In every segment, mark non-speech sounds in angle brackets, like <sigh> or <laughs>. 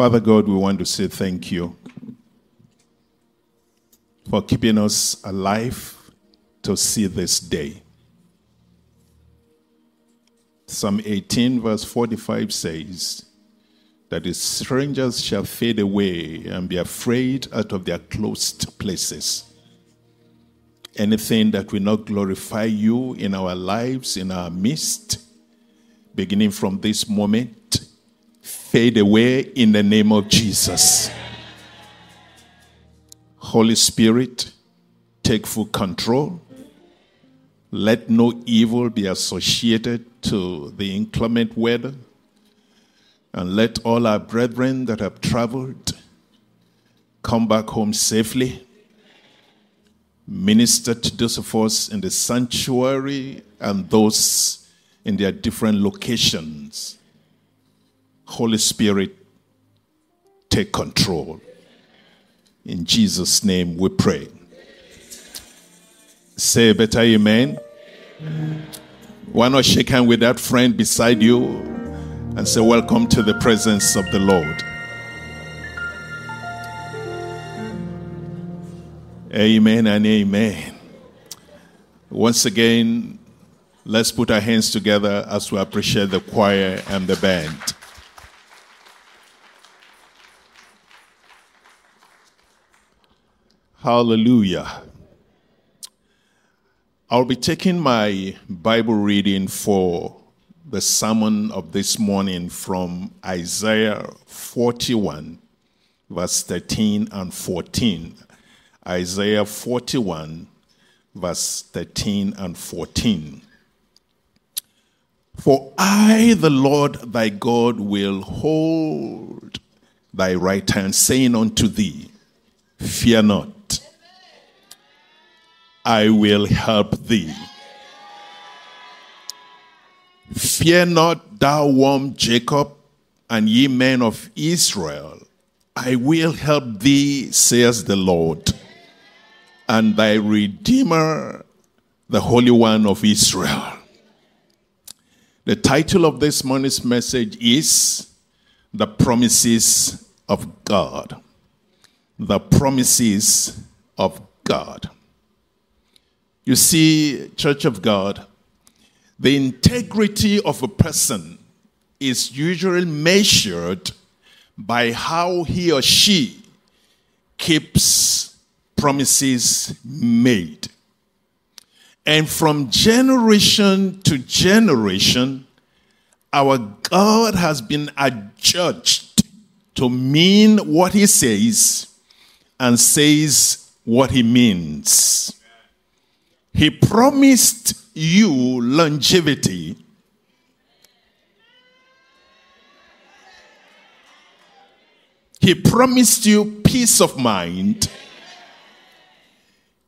Father God, we want to say thank you for keeping us alive to see this day. Psalm 18, verse 45 says, That the strangers shall fade away and be afraid out of their closed places. Anything that will not glorify you in our lives, in our midst, beginning from this moment, fade away in the name of Jesus. Holy Spirit, take full control. Let no evil be associated to the inclement weather. And let all our brethren that have traveled come back home safely. Minister to those of us in the sanctuary and those in their different locations. Holy Spirit, take control. In Jesus' name we pray. Say a better amen. Why not shake hand with that friend beside you and say, Welcome to the presence of the Lord. Amen and amen. Once again, let's put our hands together as we appreciate the choir and the band. Hallelujah. I'll be taking my Bible reading for the sermon of this morning from Isaiah 41, verse 13 and 14. Isaiah 41, verse 13 and 14. For I, the Lord thy God, will hold thy right hand, saying unto thee, Fear not. I will help thee. Fear not, thou worm Jacob, and ye men of Israel. I will help thee, says the Lord, and thy Redeemer, the Holy One of Israel. The title of this morning's message is The Promises of God. The Promises of God. You see, Church of God, the integrity of a person is usually measured by how he or she keeps promises made. And from generation to generation, our God has been adjudged to mean what he says and says what he means. He promised you longevity. He promised you peace of mind.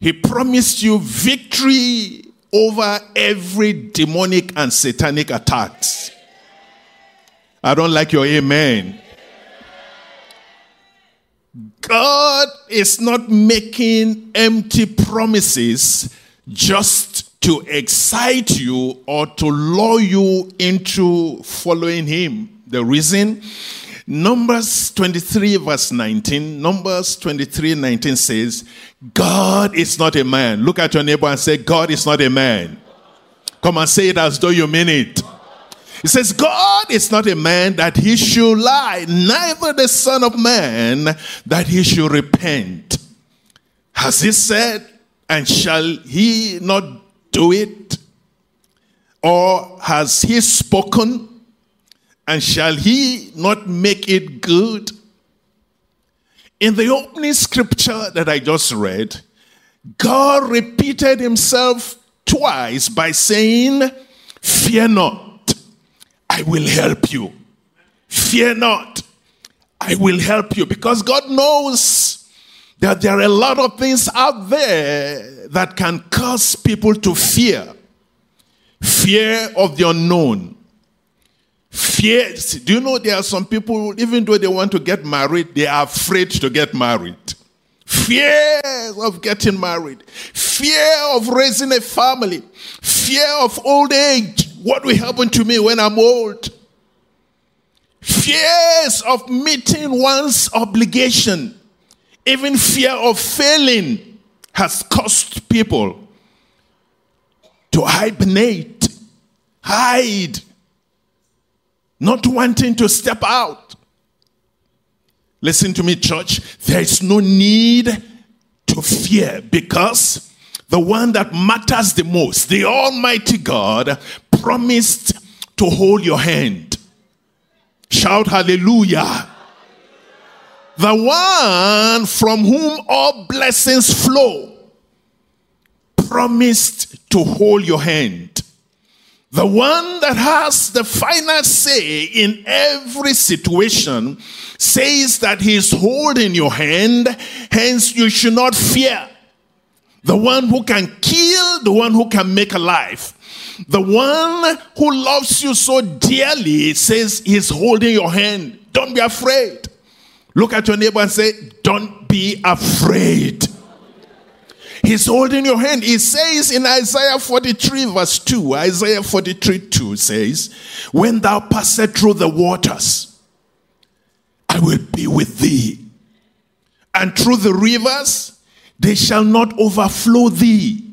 He promised you victory over every demonic and satanic attacks. I don't like your amen. God is not making empty promises just to excite you or to lure you into following him. The reason? Numbers 23, verse 19. Numbers 23, 19 says, God is not a man. Look at your neighbor and say, God is not a man. Come and say it as though you mean it. He says, God is not a man that he should lie, neither the Son of Man that he should repent. Has he said, and shall he not do it? Or has he spoken? And shall he not make it good? In the opening scripture that I just read, God repeated himself twice by saying, Fear not, I will help you. Fear not, I will help you. Because God knows that there are a lot of things out there that can cause people to fear. Fear of the unknown. Fear. Do you know there are some people, even though they want to get married, they are afraid to get married. fear of getting married, fear of raising a family, fear of old age. What will happen to me when I'm old? Fears of meeting one's obligation, even fear of failing has caused people to hibernate, hide, not wanting to step out. Listen to me, church. There is no need to fear because the one that matters the most, the Almighty God, promised to hold your hand. Shout hallelujah. The one from whom all blessings flow promised to hold your hand. The one that has the final say in every situation says that he's holding your hand, hence you should not fear. The one who can kill, the one who can make alive. The one who loves you so dearly says he's holding your hand. Don't be afraid. Look at your neighbor and say, Don't be afraid. He's holding your hand. He says in Isaiah 43, verse 2, Isaiah 43, 2 says, When thou passest through the waters, I will be with thee. And through the rivers, they shall not overflow thee.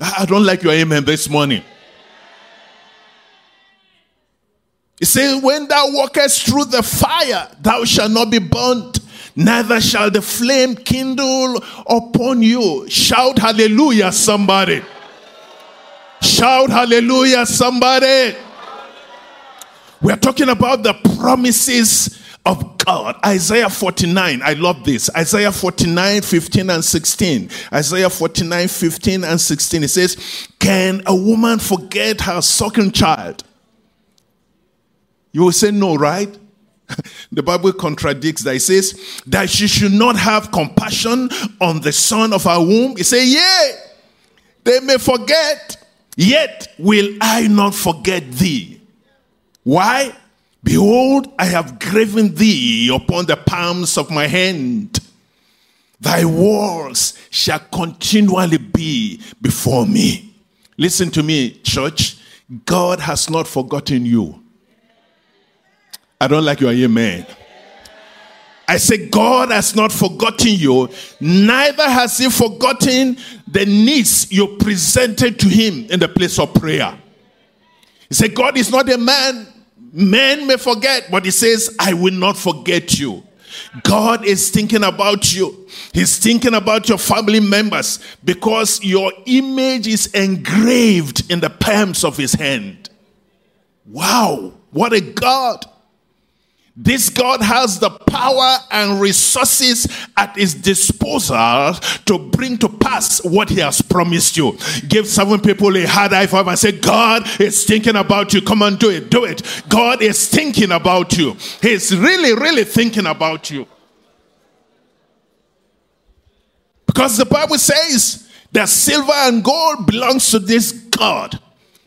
I don't like your amen this morning. He says, When thou walkest through the fire, thou shalt not be burnt neither shall the flame kindle upon you. Shout hallelujah, somebody. Shout hallelujah, somebody. We're talking about the promises of God. Isaiah 49. I love this. Isaiah 49, 15 and 16. Isaiah 49, 15 and 16. It says, Can a woman forget her sucking child? You will say no, right? <laughs> the Bible contradicts that. It says that she should not have compassion on the son of her womb. It says, Yea, they may forget, yet will I not forget thee. Why? Behold, I have graven thee upon the palms of my hand. Thy walls shall continually be before me. Listen to me, church. God has not forgotten you. I don't like your amen. I say, God has not forgotten you, neither has He forgotten the needs you presented to Him in the place of prayer. He said, God is not a man. Men may forget, but He says, I will not forget you. God is thinking about you. He's thinking about your family members because your image is engraved in the palms of His hand. Wow, what a God! This God has the power and resources at his disposal to bring to pass what he has promised you. Give seven people a hard high five and say, God is thinking about you. Come on, do it. Do it. God is thinking about you. He's really, really thinking about you. Because the Bible says that silver and gold belongs to this God.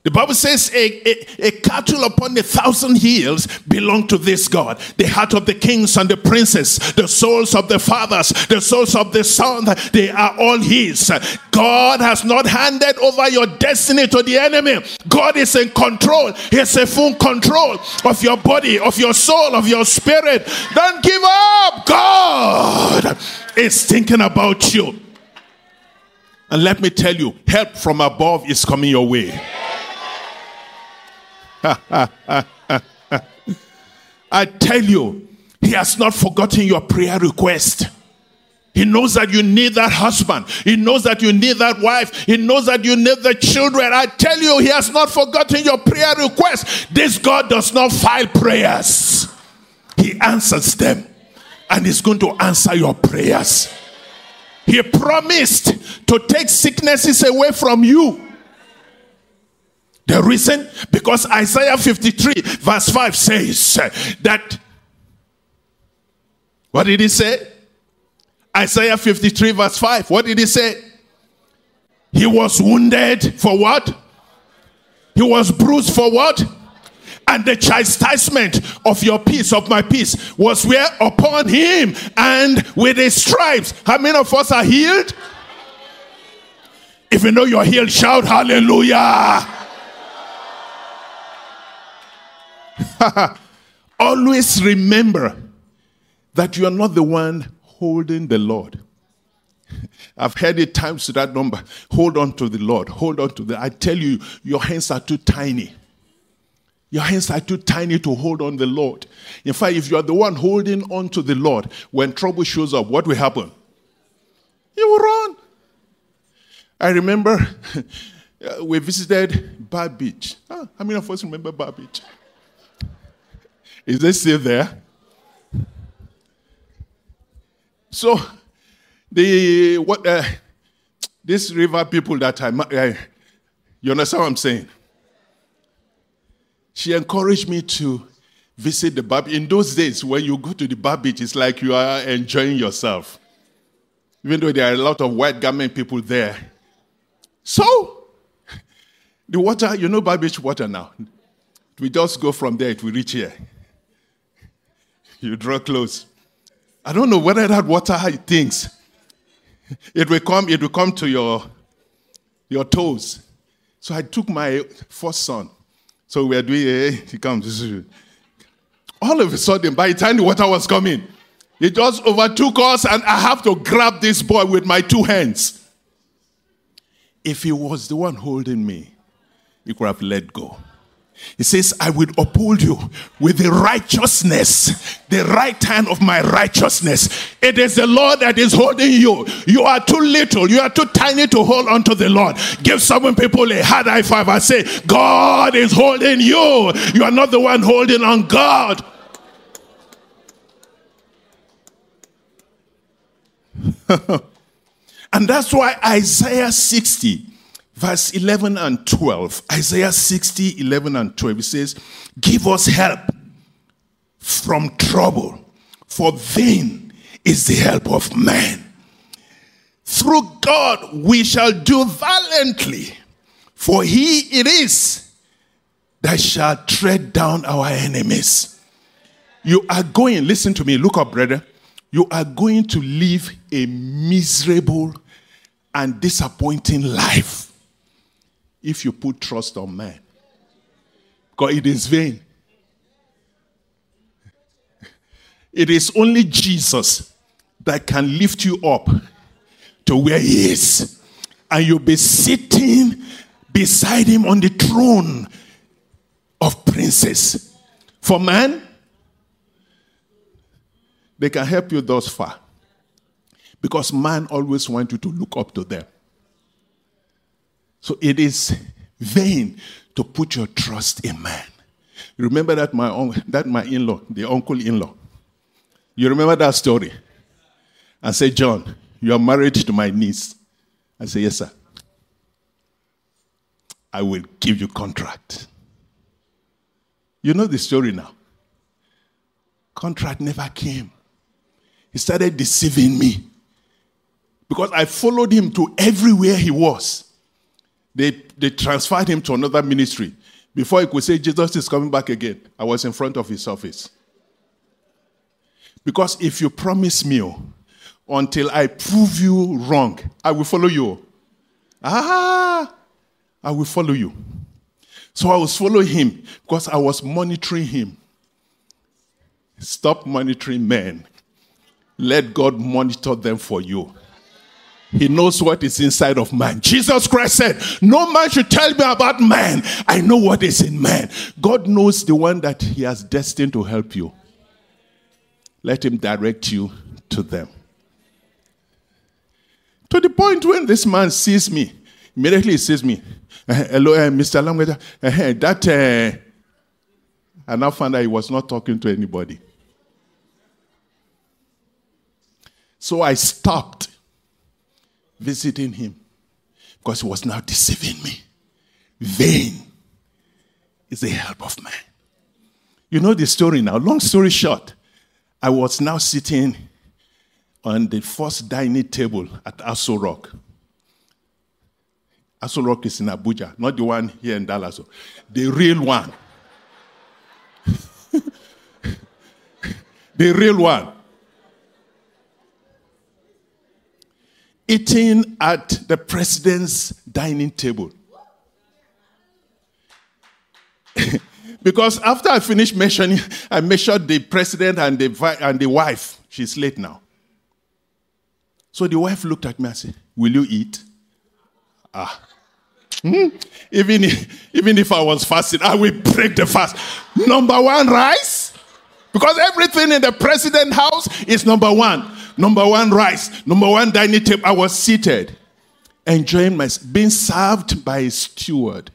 The Bible says a, a, a, cattle upon a thousand hills belong to this God. The heart of the kings and the princes, the souls of the fathers, the souls of the sons, they are all his. God has not handed over your destiny to the enemy. God is in control. He has a full control of your body, of your soul, of your spirit. Don't give up. God is thinking about you. And let me tell you, help from above is coming your way. I tell you, He has not forgotten your prayer request. He knows that you need that husband. He knows that you need that wife. He knows that you need the children. I tell you, He has not forgotten your prayer request. This God does not file prayers, He answers them. And He's going to answer your prayers. He promised to take sicknesses away from you. The reason? Because Isaiah 53, verse 5 says that. What did he say? Isaiah 53, verse 5. What did he say? He was wounded for what? He was bruised for what? And the chastisement of your peace, of my peace, was where upon him, and with his stripes. How many of us are healed? If you know you're healed, shout hallelujah. <laughs> Always remember that you are not the one holding the Lord. <laughs> I've heard it times to that number. Hold on to the Lord. Hold on to the. I tell you, your hands are too tiny. Your hands are too tiny to hold on the Lord. In fact, if you are the one holding on to the Lord, when trouble shows up, what will happen? You will run. I remember <laughs> we visited Bar Beach. How many of us remember Bar Beach? Is they still there? So, the what uh, this river people that I, uh, you understand what I'm saying? She encouraged me to visit the bar. In those days, when you go to the bar beach, it's like you are enjoying yourself. Even though there are a lot of white garment people there. So, the water, you know bar beach water now. We just go from there, it will reach here. You draw close. I don't know whether that water high thinks. It will come, it will come to your, your toes. So I took my first son. So we are doing, eh, he comes. <laughs> All of a sudden, by the time the water was coming, it just overtook us, and I have to grab this boy with my two hands. If he was the one holding me, he could have let go. He says, I will uphold you with the righteousness, the right hand of my righteousness. It is the Lord that is holding you. You are too little, you are too tiny to hold on to the Lord. Give some people a hard high five and say, God is holding you. You are not the one holding on God. <laughs> and that's why Isaiah 60 verse 11 and 12. Isaiah 60, 11 and 12. It says, Give us help from trouble, for vain is the help of man. Through God we shall do valiantly, for he it is that shall tread down our enemies. You are going, listen to me, look up, brother. You are going to live a miserable and disappointing life if you put trust on man. Because it is vain. <laughs> It is only Jesus that can lift you up to where he is. And you'll be sitting beside him on the throne of princes. For man, they can help you thus far. Because man always wants you to look up to them. So it is vain to put your trust in man. Remember that my that my in-law, the uncle in-law. You remember that story? I say, John, you are married to my niece. I say, yes, sir. I will give you contract. You know the story now. Contract never came. He started deceiving me because I followed him to everywhere he was. They, they transferred him to another ministry. Before he could say, Jesus is coming back again, I was in front of his office. Because if you promise me, oh, until I prove you wrong, I will follow you. Ah, I will follow you. So I was following him because I was monitoring him. Stop monitoring men. Let God monitor them for you. He knows what is inside of man. Jesus Christ said, No man should tell me about man. I know what is in man. God knows the one that He has destined to help you. Let Him direct you to them. To the point when this man sees me, immediately he sees me. Uh, hello, uh, Mr. Language. Uh, that, uh, I now found that he was not talking to anybody. So I stopped visiting him because he was now deceiving me. Vain is the help of man. You know the story now. Long story short, I was now sitting on the first dining table at Aso Rock. Aso Rock is in Abuja, not the one here in Dallas, the real one. <laughs> the real one. Eating at the president's dining table. <laughs> because after I finished mentioning, I measured the president and the, and the wife. She's late now. So the wife looked at me and said, Will you eat? Ah. Hmm? Even, if, even if I was fasting, I will break the fast. Number one, rice. Because everything in the president house is number one. Number one, rice. Number one, dining table. I was seated, enjoying my being served by a steward.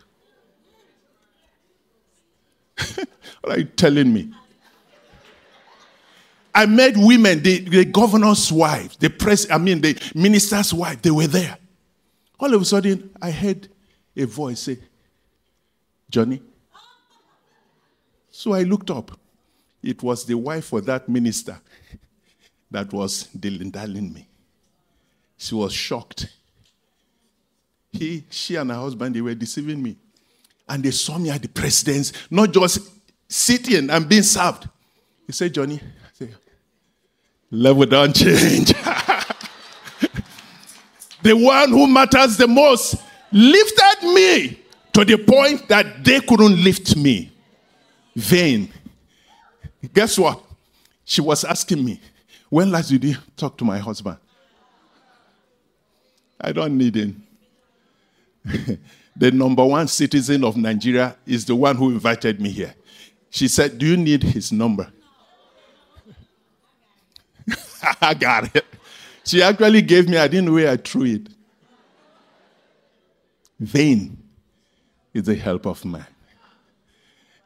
<laughs> what are you telling me? I met women, the, the governor's wife, the press, I mean the minister's wife, they were there. All of a sudden, I heard a voice say, Johnny. So I looked up. It was the wife of that minister that was dilly me. She was shocked. He, she and her husband, they were deceiving me. And they saw me at the president's, not just sitting and being served. He said, Johnny, said, level don't change. <laughs> the one who matters the most lifted me to the point that they couldn't lift me. Vain. Guess what? She was asking me, when last did you talk to my husband? I don't need him. <laughs> the number one citizen of Nigeria is the one who invited me here. She said, Do you need his number? <laughs> I got it. She actually gave me, I didn't know where I threw it. Vain is the help of man.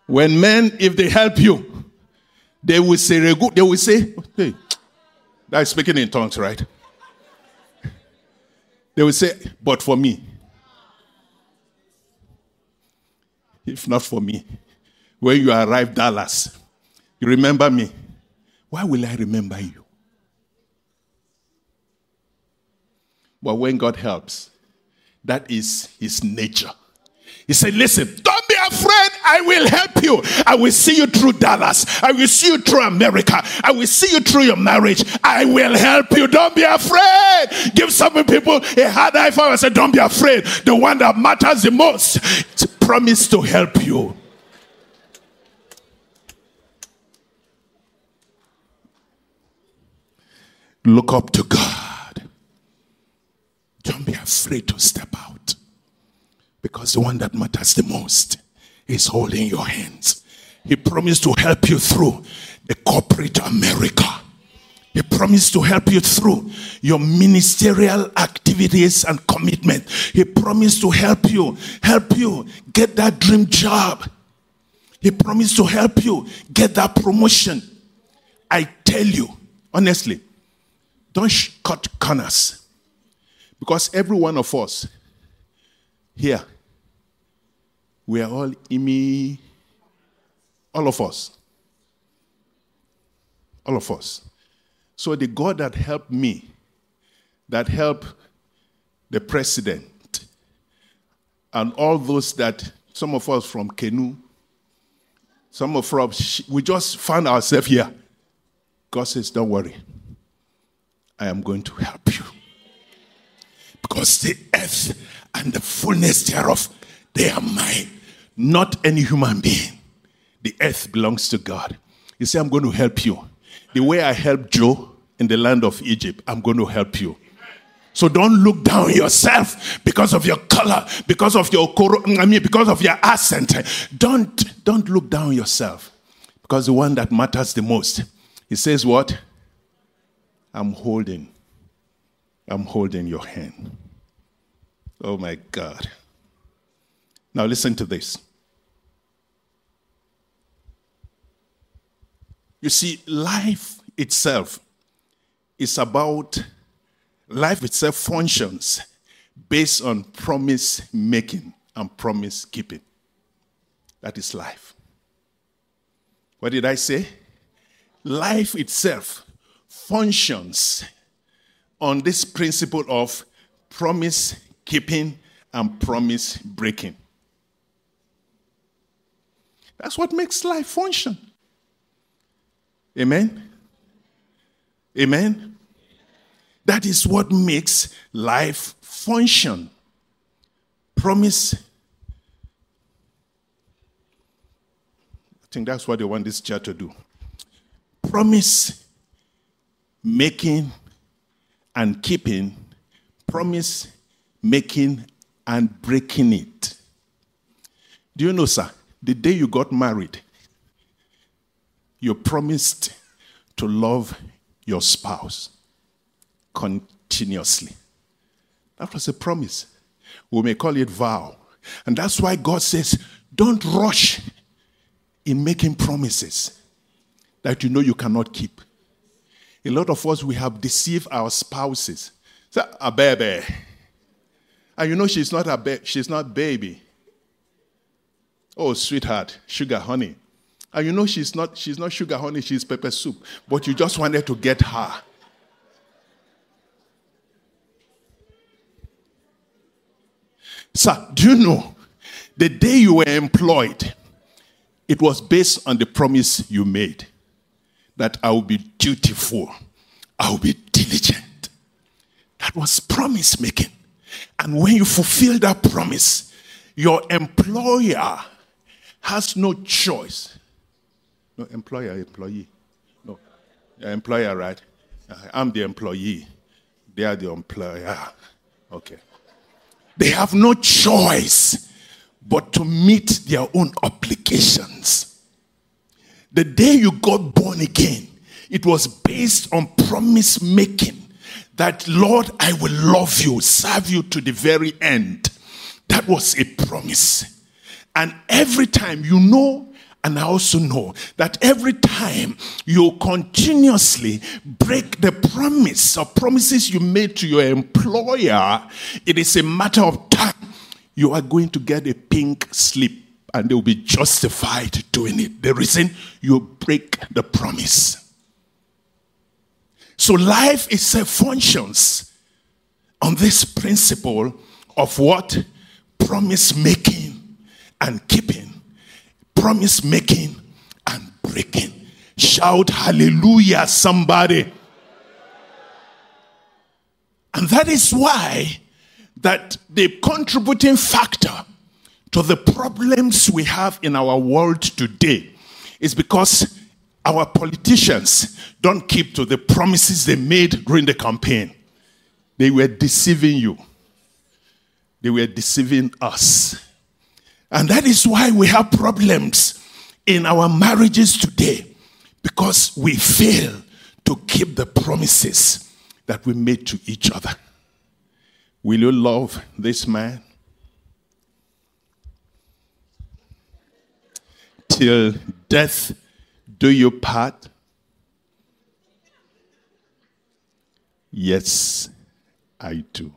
When men, if they help you, they will say, they will say, oh, hey, that's speaking in tongues, right? They will say, but for me, if not for me, when you arrive Dallas, you remember me. Why will I remember you? But when God helps, that is his nature. He said, Listen, don't. I will help you. I will see you through Dallas. I will see you through America. I will see you through your marriage. I will help you. Don't be afraid. Give some people a hard high five and say, Don't be afraid. The one that matters the most promise to help you. Look up to God. Don't be afraid to step out. Because the one that matters the most is holding your hands. He promised to help you through the corporate America. He promised to help you through your ministerial activities and commitment. He promised to help you, help you get that dream job. He promised to help you get that promotion. I tell you, honestly, don't cut corners. Because every one of us here we are all Imi, all of us. All of us. So the God that helped me, that helped the president, and all those that, some of us from Kenu, some of us, we just found ourselves here. God says, Don't worry, I am going to help you. Because the earth and the fullness thereof, they are mine not any human being. The earth belongs to God. You say, I'm going to help you. The way I helped Joe in the land of Egypt, I'm going to help you. So don't look down yourself because of your color, because of your I mean because of your accent. Don't don't look down yourself. Because the one that matters the most. He says what? I'm holding. I'm holding your hand. Oh my God. Now listen to this. You see, life itself is about, life itself functions based on promise making and promise keeping. That is life. What did I say? Life itself functions on this principle of promise keeping and promise breaking. That's what makes life function. Amen? Amen? That is what makes life function. Promise. I think that's what they want this church to do. Promise making and keeping, promise making and breaking it. Do you know, sir? The day you got married, you promised to love your spouse continuously. That was a promise. We may call it vow. And that's why God says, don't rush in making promises that you know you cannot keep. A lot of us, we have deceived our spouses. Say, a baby. And you know she's not a she's not baby. Oh, sweetheart, sugar honey. And you know she's not she's not sugar honey, she's pepper soup. But you just wanted to get her. Sir, do you know the day you were employed, it was based on the promise you made that I will be dutiful, I will be diligent. That was promise making. And when you fulfill that promise, your employer has no choice. No, employer, employee. No, employer, right? Uh, I'm the employee. They are the employer. Okay. They have no choice but to meet their own obligations. The day you got born again, it was based on promise making that, Lord, I will love you, serve you to the very end. That was a promise. And every time you know, and I also know that every time you continuously break the promise or promises you made to your employer, it is a matter of time. You are going to get a pink slip and they will be justified doing it. The reason you break the promise. So life itself functions on this principle of what? Promise making and keeping. Promise making and breaking. Shout hallelujah, somebody. And that is why that the contributing factor to the problems we have in our world today is because our politicians don't keep to the promises they made during the campaign. They were deceiving you, they were deceiving us. And that is why we have problems in our marriages today because we fail to keep the promises that we made to each other. Will you love this man? Till death do you part? Yes, I do.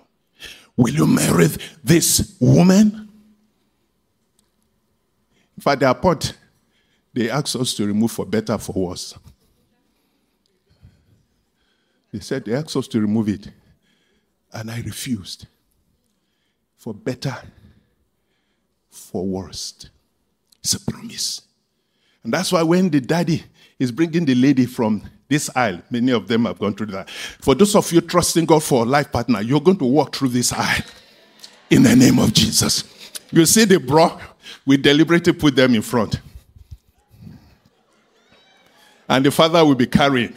Will you marry this woman? In fact, the they asked us to remove for better, for worse. They said they asked us to remove it, and I refused. For better, for worst. It's a promise. And that's why when the daddy is bringing the lady from this aisle, many of them have gone through that. For those of you trusting God for a life partner, you're going to walk through this aisle in the name of Jesus. You see the bro, we deliberately put them in front. And the father will be carrying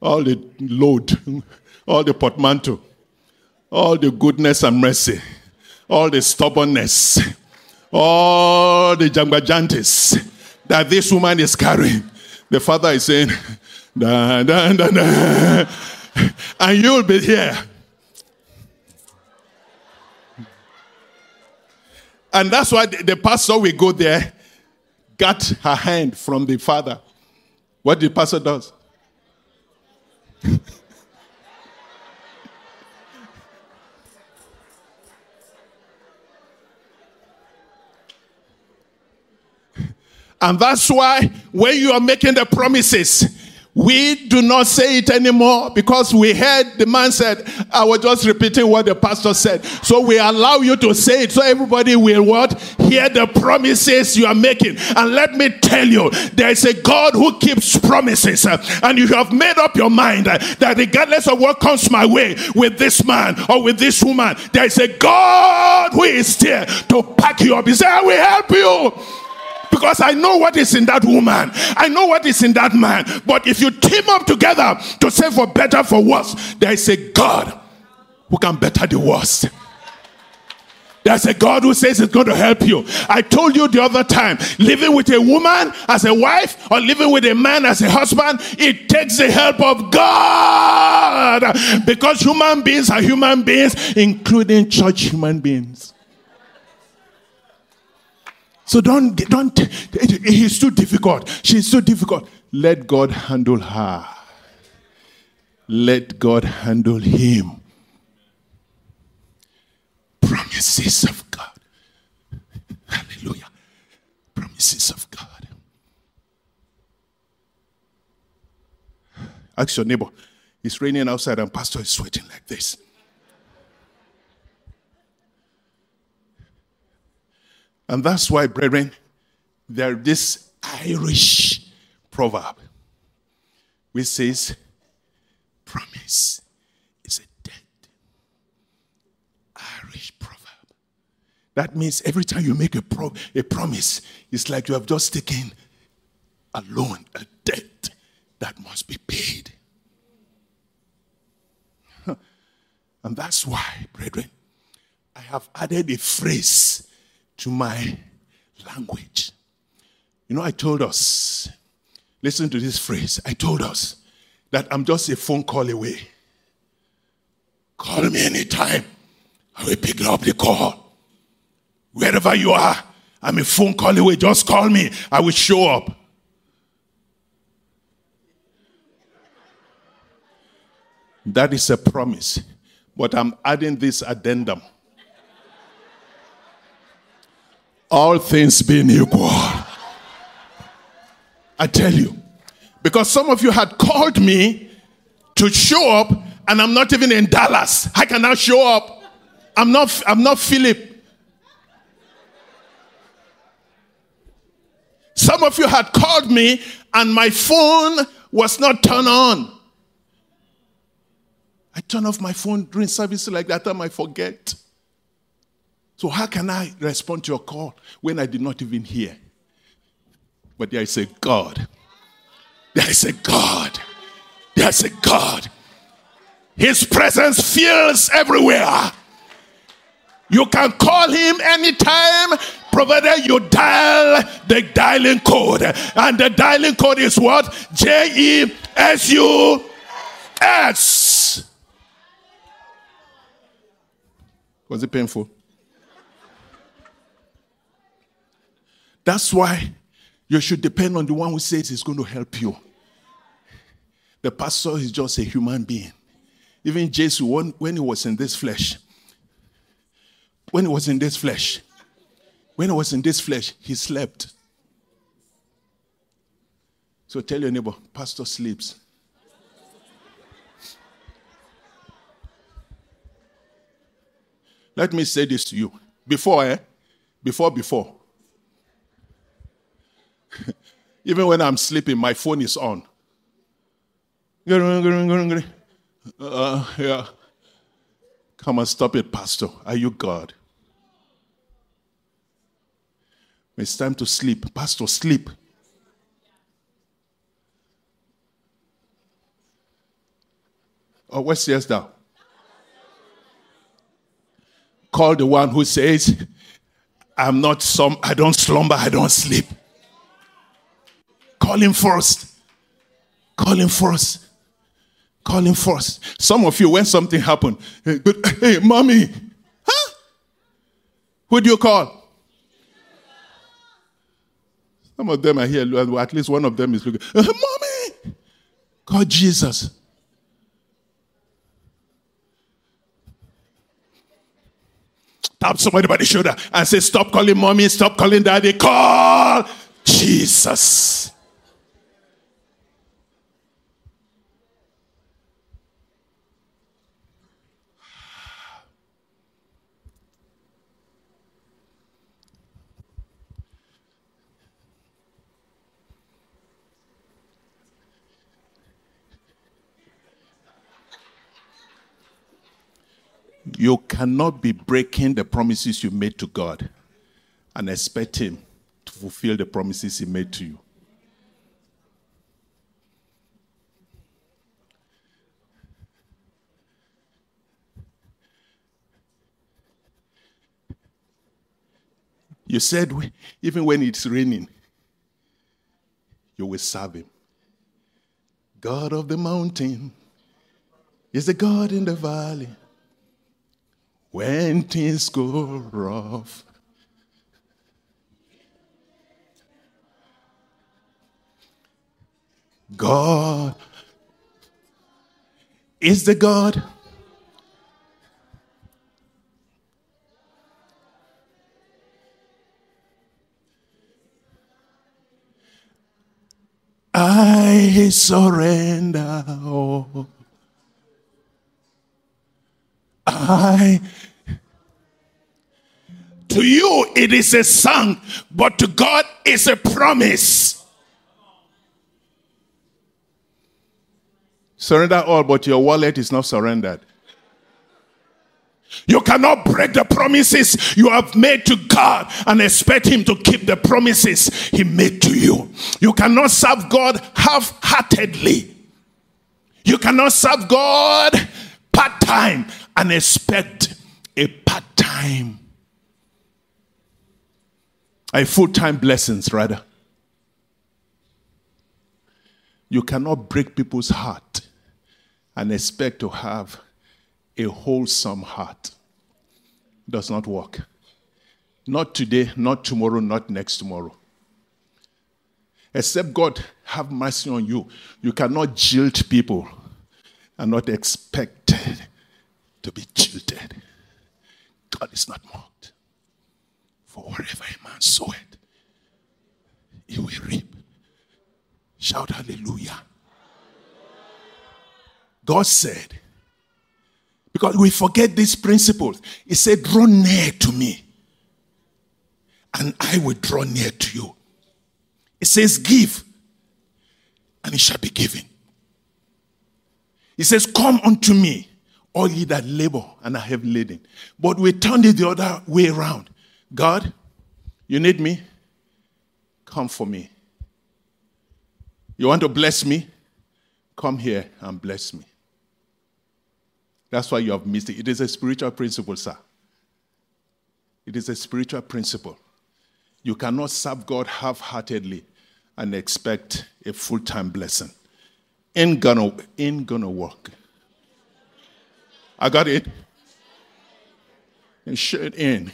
all the load, <laughs> all the portmanteau, all the goodness and mercy, all the stubbornness, all the jangbajantis that this woman is carrying. The father is saying, da, da, da, da. and you'll be here. And that's why the, pastor will go there, got her hand from the father. What the pastor does? <laughs> And that's why when you are making the promises, We do not say it anymore because we heard the man said, I was just repeating what the pastor said. So we allow you to say it so everybody will what? Hear the promises you are making. And let me tell you, there is a God who keeps promises. And you have made up your mind that regardless of what comes my way with this man or with this woman, there is a God who is there to pack you up. He said, I will help you because I know what is in that woman. I know what is in that man. But if you team up together to say for better, for worse, there is a God who can better the worst. There's a God who says it's going to help you. I told you the other time, living with a woman as a wife or living with a man as a husband, it takes the help of God. Because human beings are human beings, including church human beings. So don't, don't, he's too difficult. She's too difficult. Let God handle her. Let God handle him. Promises of God. Hallelujah. Promises of God. Ask your neighbor. It's raining outside and pastor is sweating like this. And that's why, brethren, there this Irish proverb which says, promise is a debt. Irish proverb. That means every time you make a, pro- a promise, it's like you have just taken a loan, a debt that must be paid. <laughs> And that's why, brethren, I have added a phrase to my language. You know, I told us, listen to this phrase. I told us that I'm just a phone call away. Call me anytime. I will pick up the call. Wherever you are, I'm a phone call away. Just call me. I will show up. That is a promise. But I'm adding this addendum. All things being equal. I tell you. Because some of you had called me to show up, and I'm not even in Dallas. I cannot show up. I'm not, I'm not Philip. Some of you had called me, and my phone was not turned on. I turn off my phone during services like that time I forget. So, how can I respond to your call when I did not even hear? But there is a God. There is a God. There is a God. His presence fills everywhere. You can call him anytime, provided you dial the dialing code. And the dialing code is what? J E S U S. Was it painful? That's why you should depend on the one who says he's going to help you. The pastor is just a human being. Even Jesus, when he was in this flesh, when he was in this flesh, when he was in this flesh, he slept. So tell your neighbor, Pastor sleeps. Let me say this to you. Before, eh? Before, before. <laughs> Even when I'm sleeping, my phone is on. Uh, yeah. Come and stop it, Pastor. Are you God? It's time to sleep. Pastor, sleep. Oh, what's yes thou? Call the one who says, I'm not some I don't slumber, I don't sleep. Call him first. Call him first. Call him first. Some of you, when something happened, hey, but, hey mommy, huh? Who do you call? Some of them are here, at least one of them is looking, uh, mommy, call Jesus. Tap somebody by the shoulder and say, Stop calling mommy, stop calling daddy, call Jesus. You cannot be breaking the promises you made to God and expect Him to fulfill the promises He made to you. You said, even when it's raining, you will serve Him. God of the mountain is the God in the valley. When things go rough, God is the God I surrender. Oh. I to you it is a song, but to God it's a promise. Surrender all, but your wallet is not surrendered. You cannot break the promises you have made to God and expect Him to keep the promises He made to you. You cannot serve God half heartedly. You cannot serve God part time and expect a part time, a full time blessings, rather. You cannot break people's heart and expect to have a wholesome heart. Does not work. Not today, not tomorrow, not next tomorrow. Except God have mercy on you. You cannot jilt people and not expect to be jilted. God is not mocked. For wherever a man soweth, he will reap. Shout hallelujah. God said, because we forget these principles. He said, Draw near to me, and I will draw near to you. It says, Give, and it shall be given. He says, Come unto me, all ye that labor and are heavy laden. But we turned it the other way around. God, you need me? Come for me. You want to bless me? Come here and bless me. That's why you have missed it. It is a spiritual principle, sir. It is a spiritual principle. You cannot serve God half heartedly and expect a full time blessing. Ain't gonna, ain't gonna work. I got it. And shut in.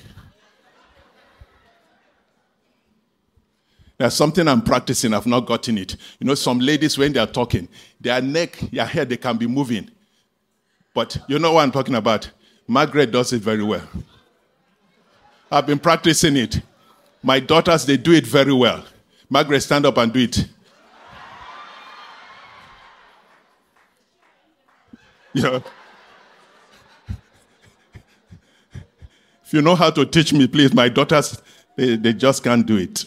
There's something I'm practicing, I've not gotten it. You know, some ladies, when they are talking, their neck, their head, they can be moving. But you know what I'm talking about. Margaret does it very well. I've been practicing it. My daughters, they do it very well. Margaret, stand up and do it. <laughs> Yeah. If you know how to teach me, please, my daughters, they, they just can't do it.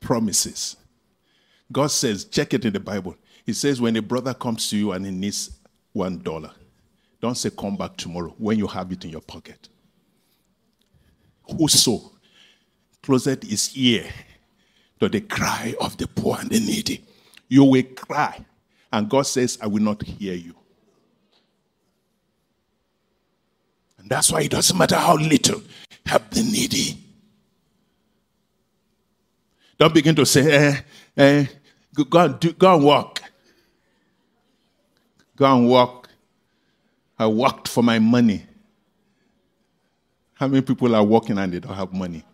Promises. God says, check it in the Bible. He says, when a brother comes to you and he needs one dollar, don't say, come back tomorrow when you have it in your pocket. Whoso closeth his ear to the cry of the poor and the needy, you will cry. And God says, I will not hear you. And that's why it doesn't matter how little, help the needy. Don't begin to say, eh, eh, Go and, do, go and walk. Go and walk. I worked for my money. How many people are working and they don't have money?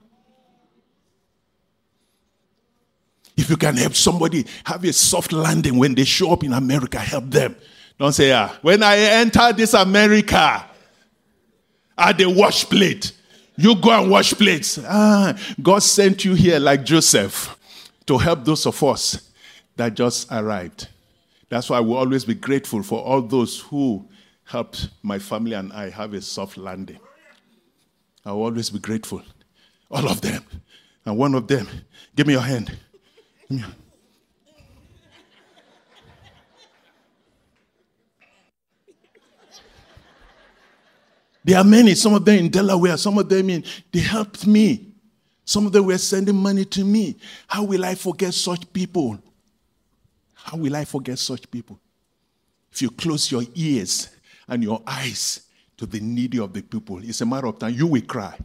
If you can help somebody have a soft landing when they show up in America, help them. Don't say, ah, when I enter this America, at the wash plate, you go and wash plates. Ah, God sent you here like Joseph to help those of us that just arrived. That's why we'll always be grateful for all those who helped my family and I have a soft landing. I will always be grateful. All of them. And one of them, give me your hand there are many, some of them in Delaware, some of them in, they helped me. Some of them were sending money to me. How will I forget such people? How will I forget such people? If you close your ears and your eyes to the needy of the people, it's a matter of time you will cry.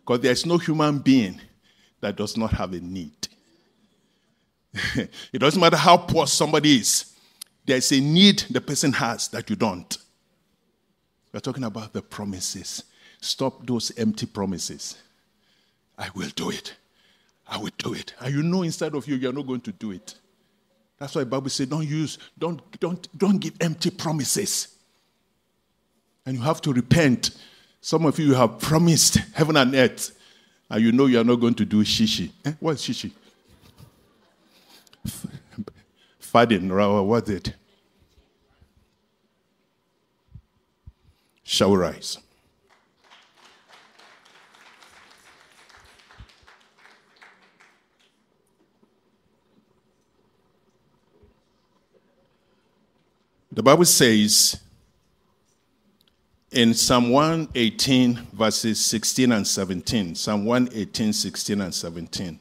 Because there is no human being that does not have a need. <laughs> it doesn't matter how poor somebody is, there's a need the person has that you don't. We're talking about the promises. Stop those empty promises. I will do it. I will do it. And you know inside of you you're not going to do it. That's why Bible says don't use, don't, don't, don't give empty promises. And you have to repent. Some of you have promised heaven and earth, and you know you are not going to do shishi. Eh? What is shishi? Fadin, what's it? Shall rise? The Bible says in Psalm 118, verses 16 and 17, Psalm 118, 16 and 17.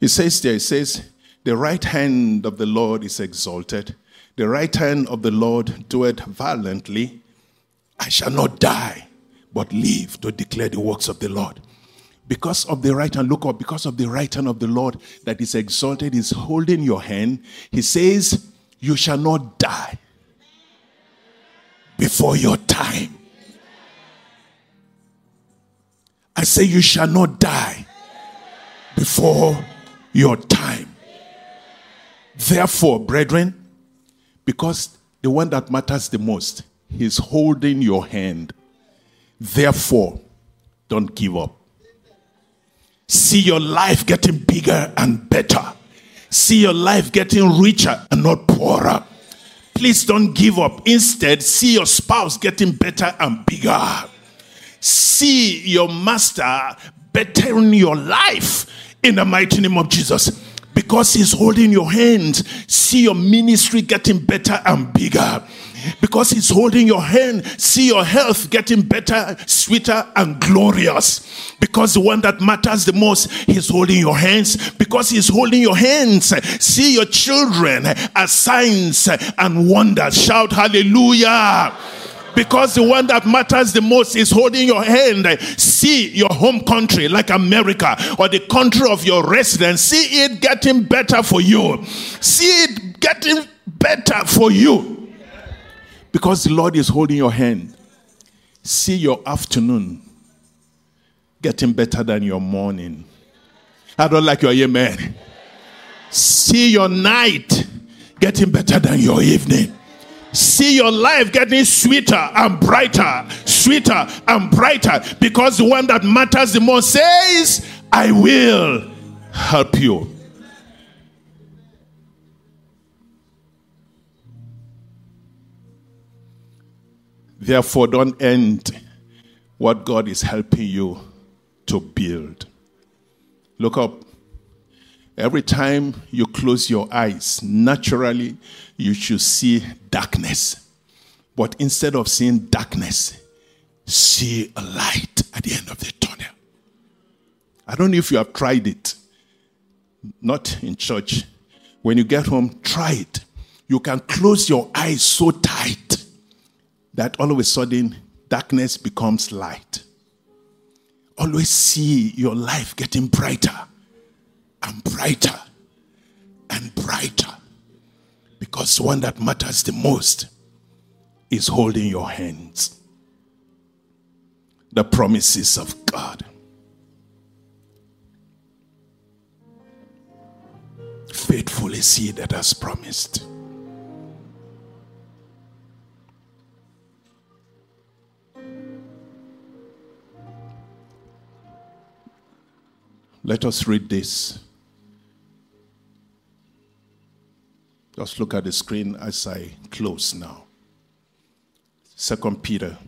It says there, it says, the right hand of the Lord is exalted. The right hand of the Lord doeth violently. I shall not die, but live to declare the works of the Lord. Because of the right hand, look up, because of the right hand of the Lord that is exalted, is holding your hand. He says, You shall not die before your time. I say, You shall not die before your time. Therefore, brethren, because the one that matters the most, is holding your hand. Therefore, don't give up. See your life getting bigger and better. See your life getting richer and not poorer. Please don't give up. Instead, see your spouse getting better and bigger. See your master bettering your life in the mighty name of Jesus. Because he's holding your hand, see your ministry getting better and bigger. Because he's holding your hand, see your health getting better, sweeter, and glorious. Because the one that matters the most, he's holding your hands. Because he's holding your hands, see your children as signs and wonders. Shout hallelujah because the one that matters the most is holding your hand. See your home country, like America, or the country of your residence. See it getting better for you. See it getting better for you. Because the Lord is holding your hand. See your afternoon getting better than your morning. I don't like your amen. See your night getting better than your evening see your life getting sweeter and brighter, sweeter and brighter, because the one that matters the most says, I will help you. Therefore, don't end what God is helping you to build. Look up. Every time you close your eyes, naturally you should see darkness. But instead of seeing darkness, see a light at the end of the tunnel. I don't know if you have tried it. Not in church. When you get home, try it. You can close your eyes so tight that all of a sudden darkness becomes light. Always see your life getting brighter and brighter and brighter because the one that matters the most is holding your hands. The promises of God. Faithful is he that has promised. Let us read this. Just look at the screen as I close now. Second Peter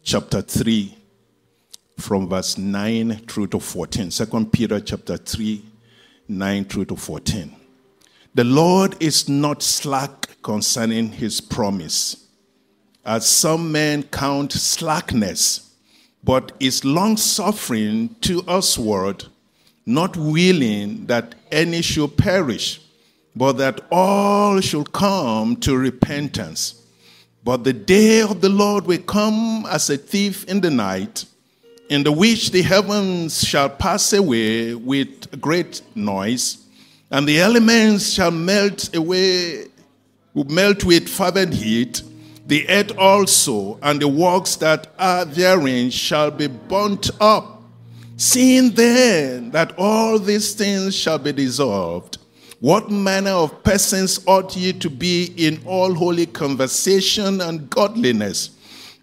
chapter 3 from verse 9 through to 14. 2 Peter chapter 3, 9 through to 14. The Lord is not slack concerning his promise, as some men count slackness, but is long suffering to usward, not willing that any should perish, but that all should come to repentance. But the day of the Lord will come as a thief in the night, in the which the heavens shall pass away with great noise, and the elements shall melt away, melt with fervent heat. The earth also and the works that are therein shall be burnt up. Seeing then that all these things shall be dissolved, what manner of persons ought ye to be in all holy conversation and godliness,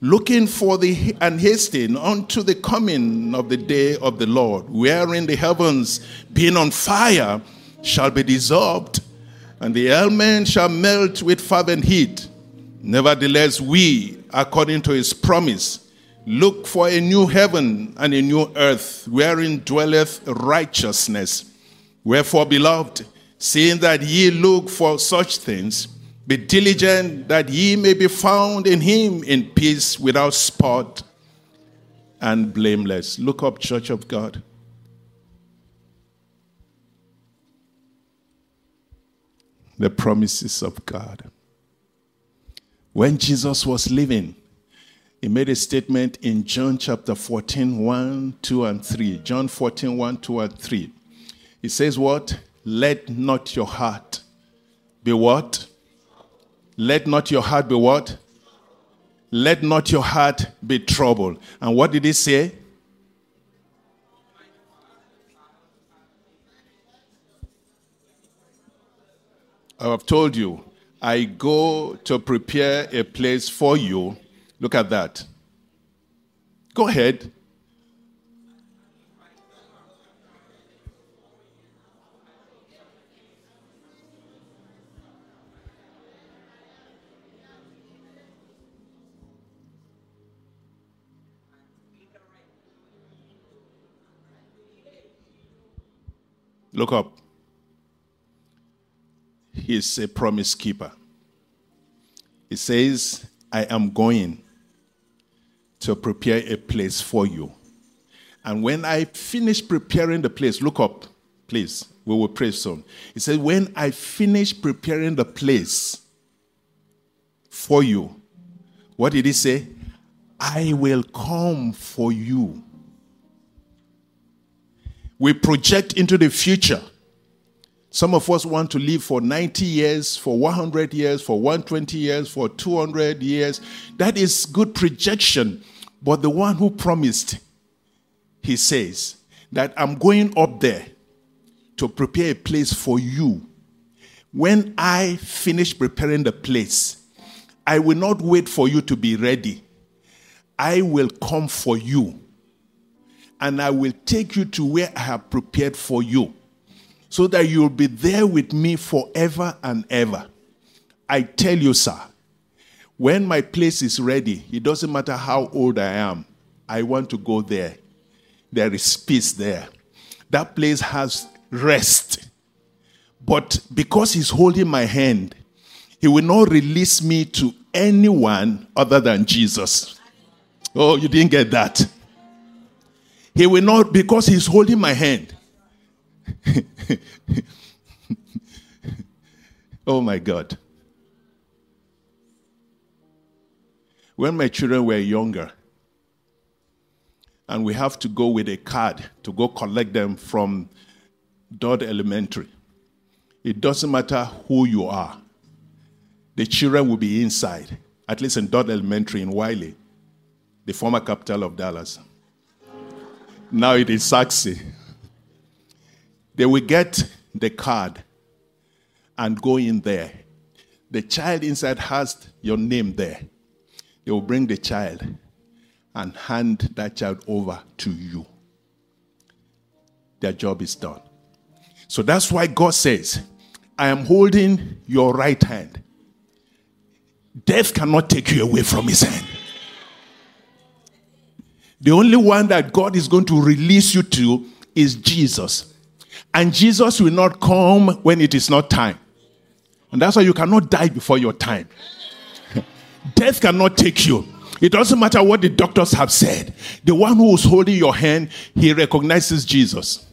looking for the and hasting unto the coming of the day of the Lord, wherein the heavens, being on fire, shall be dissolved, and the elements shall melt with fervent heat. Nevertheless, we, according to his promise, look for a new heaven and a new earth, wherein dwelleth righteousness. Wherefore, beloved, seeing that ye look for such things, be diligent that ye may be found in him in peace without spot and blameless. Look up, Church of God. The promises of God. When Jesus was living, he made a statement in John chapter 14, 1, 2, and 3. John 14, 1, 2, and 3. He says, What? Let not your heart be what? Let not your heart be what? Let not your heart be troubled. And what did he say? I have told you, I go to prepare a place for you. Look at that. Go ahead. Look up. He's a promise keeper. He says, I am going to prepare a place for you. And when I finish preparing the place, look up, please. We will pray soon. He said, When I finish preparing the place for you, what did he say? I will come for you we project into the future. Some of us want to live for 90 years, for 100 years, for 120 years, for 200 years. That is good projection. But the one who promised, he says, that I'm going up there to prepare a place for you. When I finish preparing the place, I will not wait for you to be ready. I will come for you and I will take you to where I have prepared for you, so that you'll be there with me forever and ever. I tell you, sir, when my place is ready, it doesn't matter how old I am, I want to go there. There is peace there. That place has rest. But because he's holding my hand, he will not release me to anyone other than Jesus. Oh, you didn't get that. He will not, because he's holding my hand. <laughs> oh my God. When my children were younger, and we have to go with a card to go collect them from Dodd Elementary. It doesn't matter who you are, the children will be inside, at least in Dodd Elementary in Wylie, the former capital of Dallas. Now it is Sachse. They will get the card and go in there. The child inside has your name there. They will bring the child and hand that child over to you. Their job is done. So that's why God says, I am holding your right hand. Death cannot take you away from his hand. The only one that God is going to release you to is Jesus. And Jesus will not come when it is not time. And that's why you cannot die before your time. Death cannot take you. It doesn't matter what the doctors have said. The one who is holding your hand, he recognizes Jesus.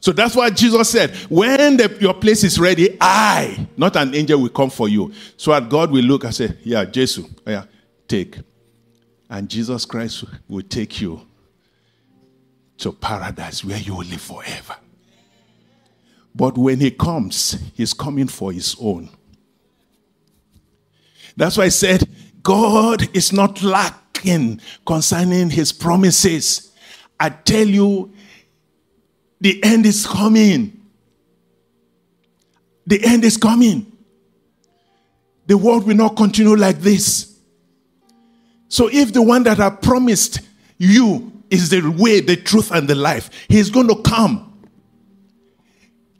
So that's why Jesus said, when the, your place is ready, I, not an angel, will come for you. So God will look and say, yeah, Jesus, yeah, take. And Jesus Christ will take you to paradise where you will live forever. But when he comes, he's coming for his own. That's why I said, God is not lacking concerning his promises. I tell you, the end is coming. The end is coming. The world will not continue like this. So, if the one that I promised you is the way, the truth, and the life, he's going to come.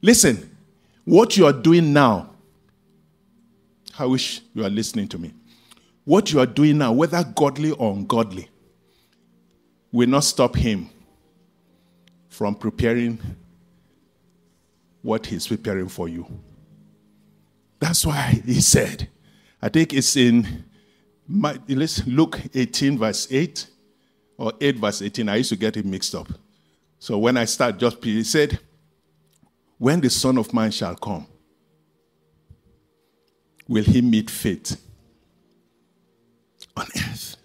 Listen, what you are doing now, I wish you are listening to me. What you are doing now, whether godly or ungodly, will not stop him from preparing what he's preparing for you. That's why he said, I think it's in let's Luke 18, verse 8, or 8, verse 18. I used to get it mixed up. So when I start, just he said, When the Son of Man shall come, will he meet faith on earth?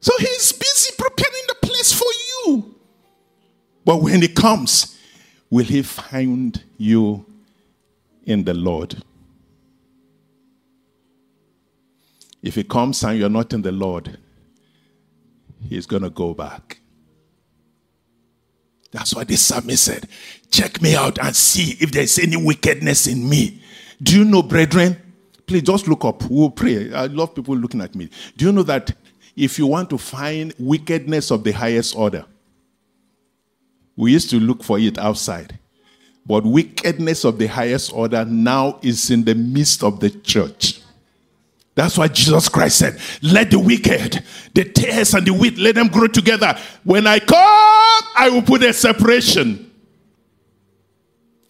So he's busy preparing the place for you. But when he comes, will he find you in the Lord? If he comes and you're not in the Lord, he's going to go back. That's why the psalmist said, Check me out and see if there's any wickedness in me. Do you know, brethren? Please just look up. We'll pray. I love people looking at me. Do you know that if you want to find wickedness of the highest order, we used to look for it outside. But wickedness of the highest order now is in the midst of the church. That's why Jesus Christ said, Let the wicked, the tares and the wheat, let them grow together. When I come, I will put a separation.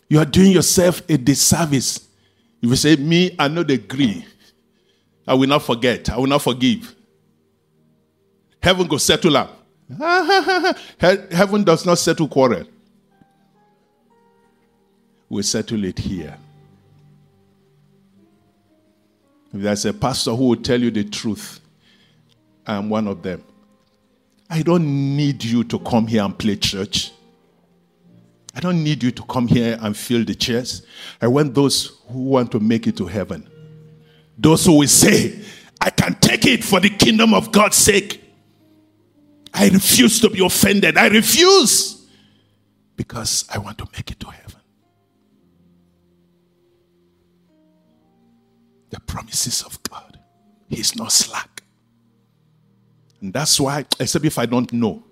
You are doing yourself a disservice. If you say, Me, I the agree. I will not forget. I will not forgive. Heaven will settle up. <laughs> Heaven does not settle quarrel. We settle it here. If there's a pastor who will tell you the truth, I'm one of them. I don't need you to come here and play church. I don't need you to come here and fill the chairs. I want those who want to make it to heaven. Those who will say, I can take it for the kingdom of God's sake. I refuse to be offended. I refuse because I want to make it to heaven. The promises of God. He's not slack. And that's why, except if I don't know,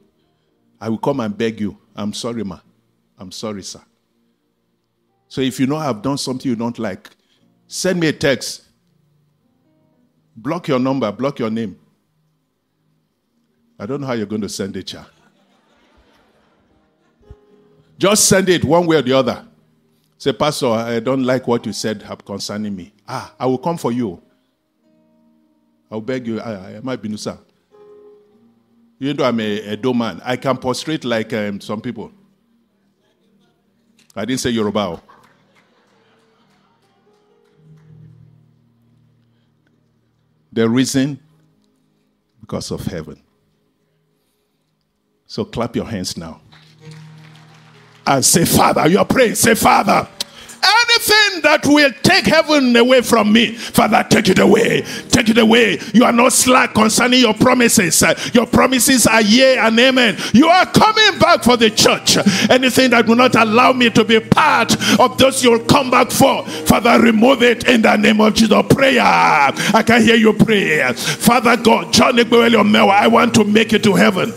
I will come and beg you. I'm sorry, ma. I'm sorry, sir. So if you know I've done something you don't like, send me a text. Block your number, block your name. I don't know how you're going to send it, child. Just send it one way or the other. Say, Pastor, I don't like what you said concerning me. Ah, I will come for you. I'll beg you. I, I might be Nusa. You know, I'm a, a man, I can prostrate like um, some people. I didn't say Yoruba. The reason? Because of heaven. So clap your hands now. And say, Father, you're praying. Say, Father, that will take heaven away from me, Father, take it away. Take it away. You are not slack concerning your promises. Your promises are yea and amen. You are coming back for the church. Anything that will not allow me to be part of those you'll come back for, Father, remove it in the name of Jesus. Prayer. I can hear you pray. Father God, John I want to make it to heaven.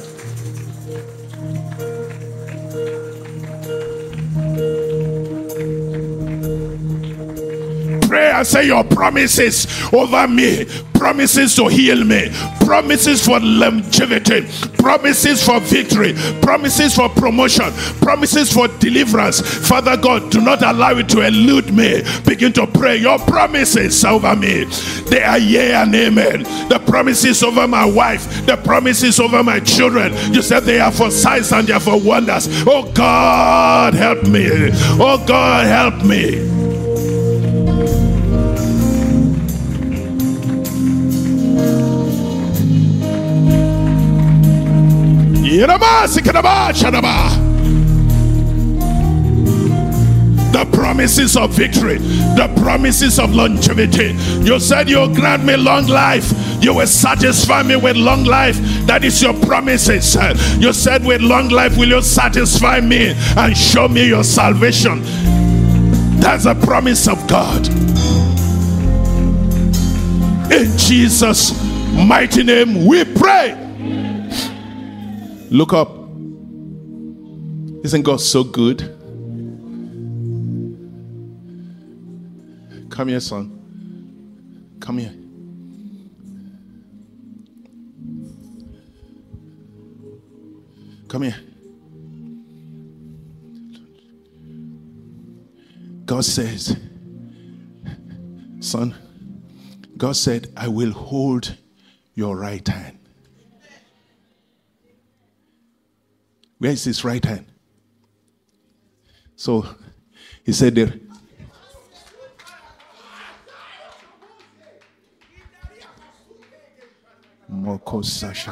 And say, Your promises over me, promises to heal me, promises for longevity, promises for victory, promises for promotion, promises for deliverance. Father God, do not allow it to elude me. Begin to pray. Your promises over me, they are yea and amen. The promises over my wife, the promises over my children. You said they are for signs and they are for wonders. Oh God, help me. Oh God, help me. The promises of victory, the promises of longevity. You said you'll grant me long life. You will satisfy me with long life. That is your promises. You said, with long life, will you satisfy me and show me your salvation? That's a promise of God. In Jesus' mighty name, we pray. Look up. Isn't God so good? Come here, son. Come here. Come here. God says, Son, God said, I will hold your right hand. Where is his right hand? So he said there. Moko Sakaraba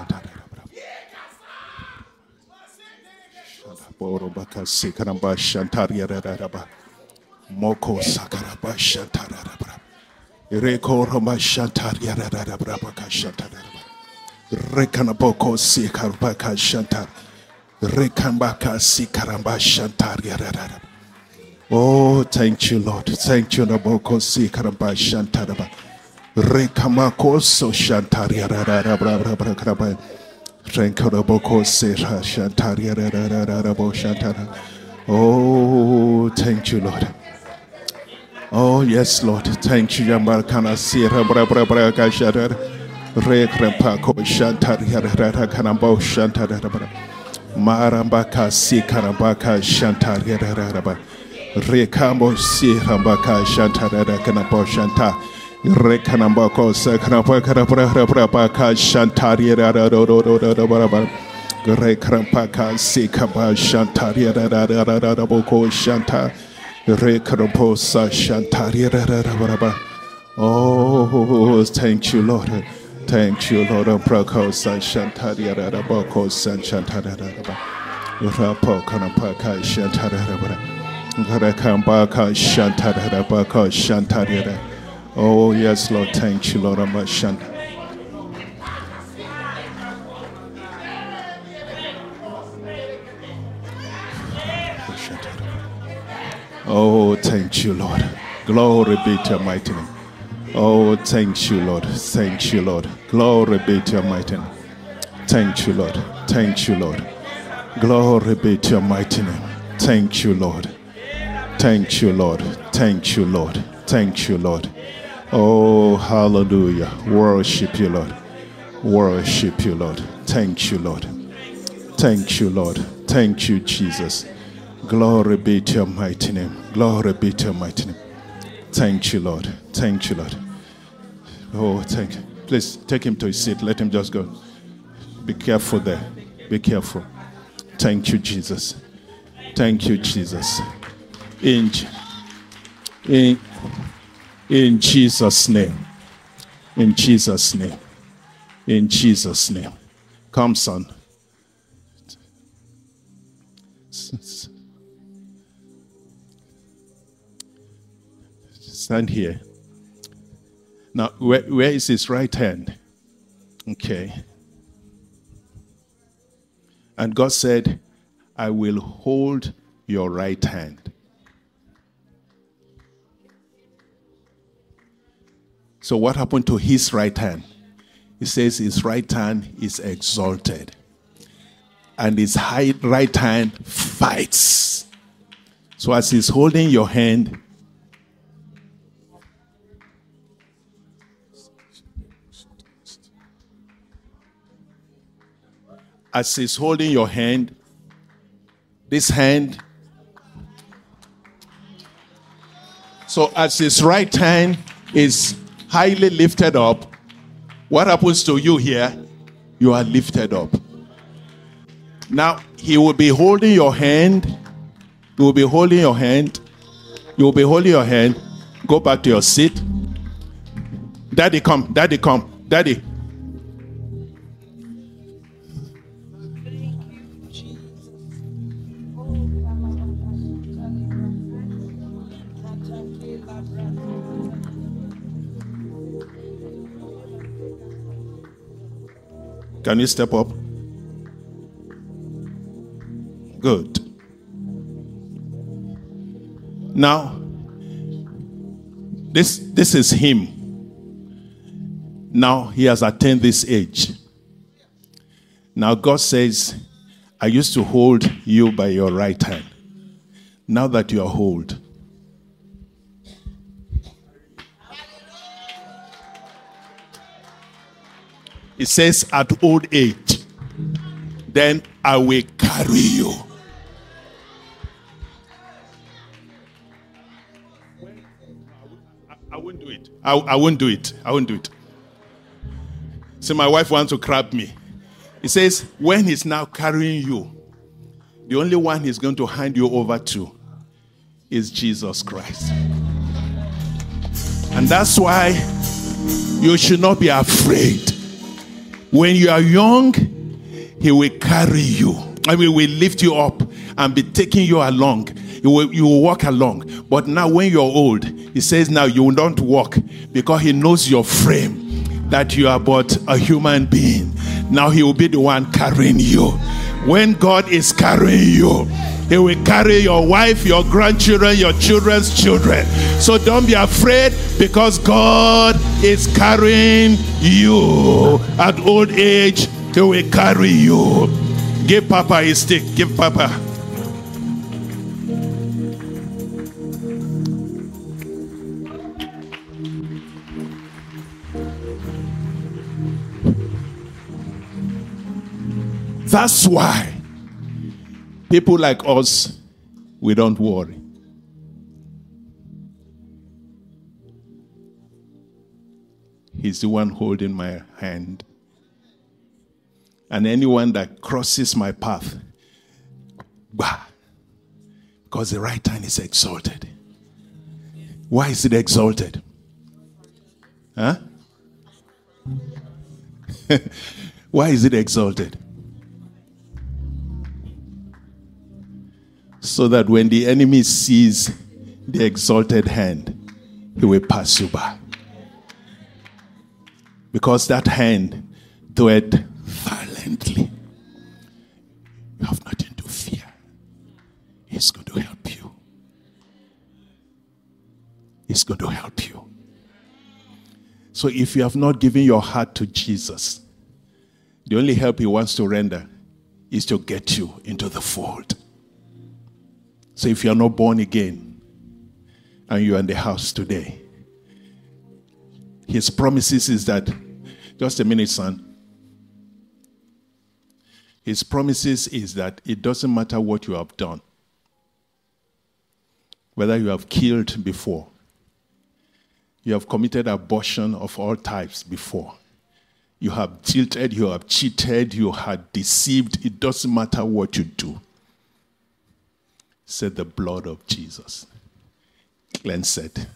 Shantarabra Reko Roma Shantaria Rarabra Shantarabra Rekanaboko Sikarbaka Shantar Oh, thank you, Lord. Thank you, Naboko sikaramba shantaraba. Rekamako so shantaria. Renkaraboko sera shantaria. Shantara. Oh, thank you, Lord. Oh, yes, Lord. Thank you, Yamarkana Sierra Brabra. Rekrempako Shantaria Kanambo Shantara. Marambaka si karambaka shantaraba. Rekambo si rambaka shantarada kanabo shanta. Rekanambako sakanabaka rabaka shantaria Rekrampaka si kaba shantaria boko shanta. Rekramposa shantaria Oh, thank you, Lord. Thank you, Lord. Prako Sanshantari Rabako Sanchantaraba. Rapo Kanapaka Shantarabara. Garakambaka Shantarabaka Shantarira. Oh, yes, Lord. Thank you, Lord. Amashant. Oh, thank you, Lord. Glory be to your mighty name. Oh, thank you, Lord. Thank you, Lord. Glory be to your mighty name. Thank you, Lord. Thank you, Lord. Glory be to your mighty name. Thank you, Lord. Thank you, Lord. Thank you, Lord. Thank you, Lord. Oh, hallelujah. Worship you, Lord. Worship you, Lord. Thank you, Lord. Thank you, Lord. Thank you, Jesus. Glory be to your mighty name. Glory be to your mighty name. Thank you, Lord. Thank you, Lord. Oh, thank you. Please take him to his seat. Let him just go. Be careful there. Be careful. Thank you, Jesus. Thank you, Jesus. In, in, in Jesus' name. In Jesus' name. In Jesus' name. Come, son. Stand here. Now, where, where is his right hand? Okay. And God said, I will hold your right hand. So, what happened to his right hand? He says his right hand is exalted, and his high right hand fights. So, as he's holding your hand, as he's holding your hand, this hand. So as his right hand is highly lifted up, what happens to you here? You are lifted up. Now, he will be holding your hand. He will be holding your hand. You will be holding your hand. Go back to your seat. Daddy, come. Daddy, come. Daddy. Can you step up? Good. Now, this, this is him. Now he has attained this age. Now God says, I used to hold you by your right hand. Now that you are hold, it says, at old age, then I will carry you. I, won't do it. I, I won't do it. I won't do it. So my wife wants to crab me. He says, when he's now carrying you, the only one he's going to hand you over to is Jesus Christ. And that's why you should not be afraid. When you are young, He will carry you. I mean, will lift you up and be taking you along. You will, you will walk along. But now, when you're old, He says, Now you will not walk because He knows your frame, that you are but a human being. Now He will be the one carrying you. When God is carrying you, he will carry your wife, your grandchildren, your children's children. So don't be afraid because God is carrying you. At old age, He will carry you. Give Papa a stick. Give Papa. That's why People like us, we don't worry. He's the one holding my hand. And anyone that crosses my path, bah, because the right hand is exalted. Why is it exalted? Huh? <laughs> Why is it exalted? So that when the enemy sees the exalted hand, he will pass you by. Because that hand doeth violently. You have nothing to fear. He's going to help you. He's going to help you. So if you have not given your heart to Jesus, the only help he wants to render is to get you into the fold. So if you're not born again and you're in the house today, his promises is that, just a minute, son. His promises is that it doesn't matter what you have done, whether you have killed before, you have committed abortion of all types before, you have tilted, you have cheated, you have deceived, it doesn't matter what you do said the blood of Jesus cleansed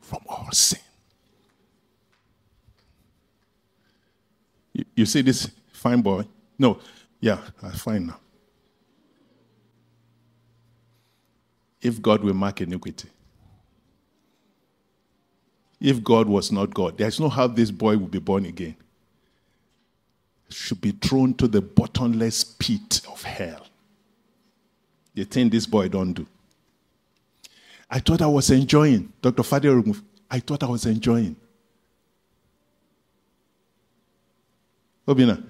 from all sin. You, you see this fine boy? No, yeah, I fine now. If God will mark iniquity, if God was not God, there's no how this boy will be born again. Should be thrown to the bottomless pit of hell the thing this boy don't do. I thought I was enjoying. Dr. Fadil, I thought I was enjoying. Obina,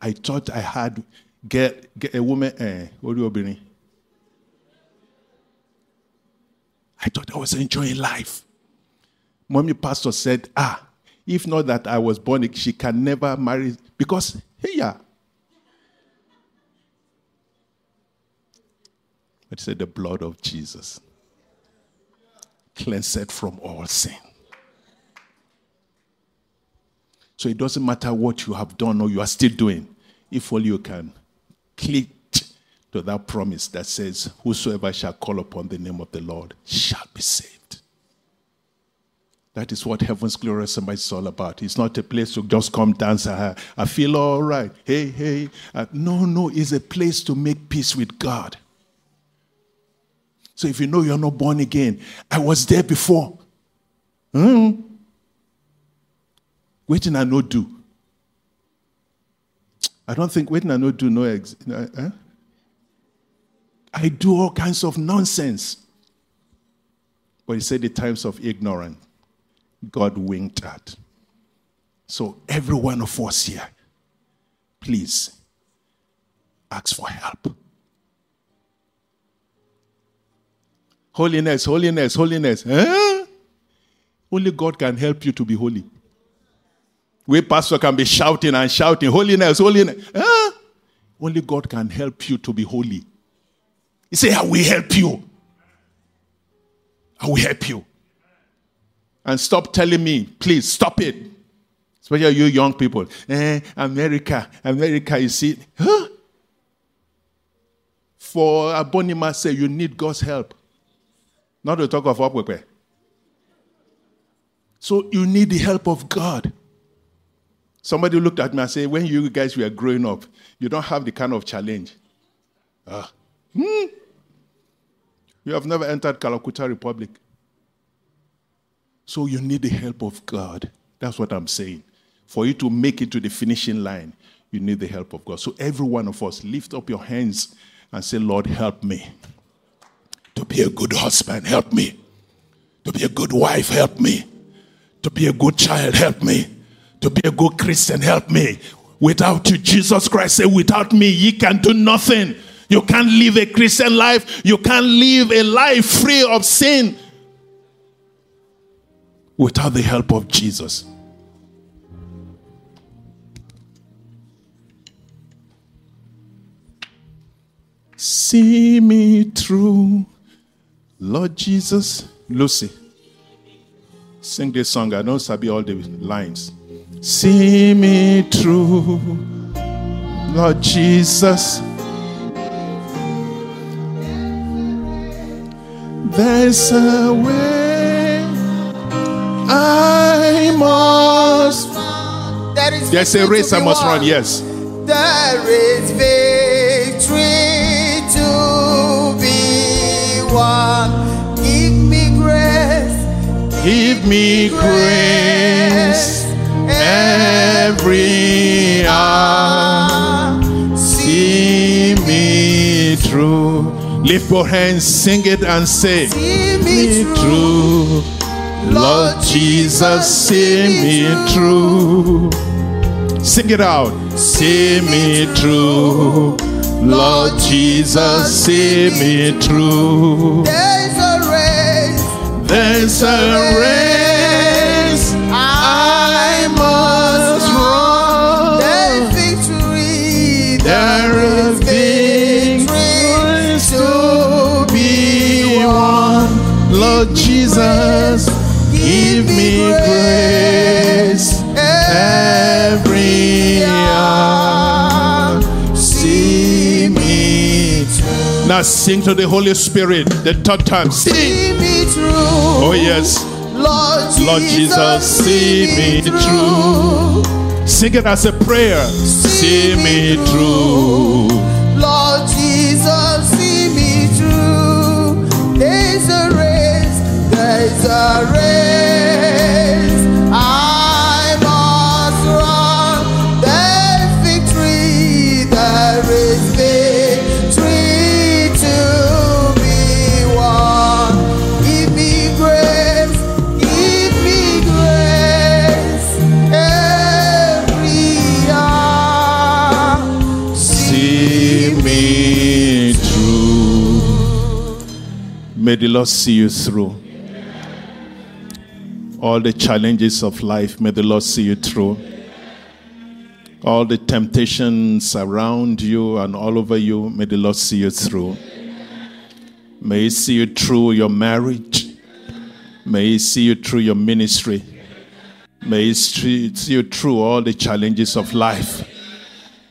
I thought I had get, get a woman, eh, what do you I thought I was enjoying life. Mommy pastor said, ah, if not that I was born, she can never marry because, hey, yeah, He said, The blood of Jesus cleansed from all sin. So it doesn't matter what you have done or you are still doing, if all you can click to that promise that says, Whosoever shall call upon the name of the Lord shall be saved. That is what Heaven's Glorious Embassy is all about. It's not a place to just come dance. I, I feel all right. Hey, hey. Uh, no, no, it's a place to make peace with God. So if you know you're not born again, I was there before. Hmm. Waiting and no do. I don't think waiting and no do no ex- uh, I do all kinds of nonsense. But he said the times of ignorance, God winked at. So every one of us here, please ask for help. Holiness, holiness, holiness. Huh? Only God can help you to be holy. We pastor can be shouting and shouting, holiness, holiness. Huh? Only God can help you to be holy. He said, I will help you. I will help you. And stop telling me, please stop it. Especially you young people. Eh, America, America, you see. Huh? For Abonima say you need God's help. Not to talk of Upwepe. So you need the help of God. Somebody looked at me and said, When you guys were growing up, you don't have the kind of challenge. Uh, hmm. You have never entered Kalakuta Republic. So you need the help of God. That's what I'm saying. For you to make it to the finishing line, you need the help of God. So every one of us, lift up your hands and say, Lord, help me to be a good husband, help me. To be a good wife, help me. To be a good child, help me. To be a good Christian, help me. Without you, Jesus Christ said, without me, ye can do nothing. You can't live a Christian life. You can't live a life free of sin without the help of Jesus. See me through. Lord Jesus, Lucy, sing this song. I don't sabi all the lines. See me through, Lord Jesus. There's a way I must. There is There's a race I must run. Yes. There is victory won. Give me grace. Give me grace every hour. See me through. Lift your hands, sing it, and say, See me through. Lord Jesus, see me through. Sing it out. See me through. Lord Jesus, see me through. There's a race. There's a race I must run. There's victory. There is victories to be won. Lord Jesus, give me grace Now sing to the Holy Spirit the third time. Sing. See me through. Oh, yes. Lord Jesus, Lord Jesus, see me through. Sing it as a prayer. See me through. Lord Jesus, see me through. There's a race, there's a race May the Lord see you through. All the challenges of life, may the Lord see you through. All the temptations around you and all over you, may the Lord see you through. May He see you through your marriage. May He see you through your ministry. May He see you through all the challenges of life.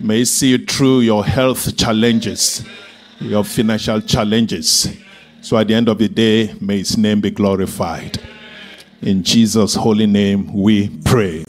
May He see you through your health challenges, your financial challenges. So at the end of the day, may His name be glorified. In Jesus' holy name, we pray.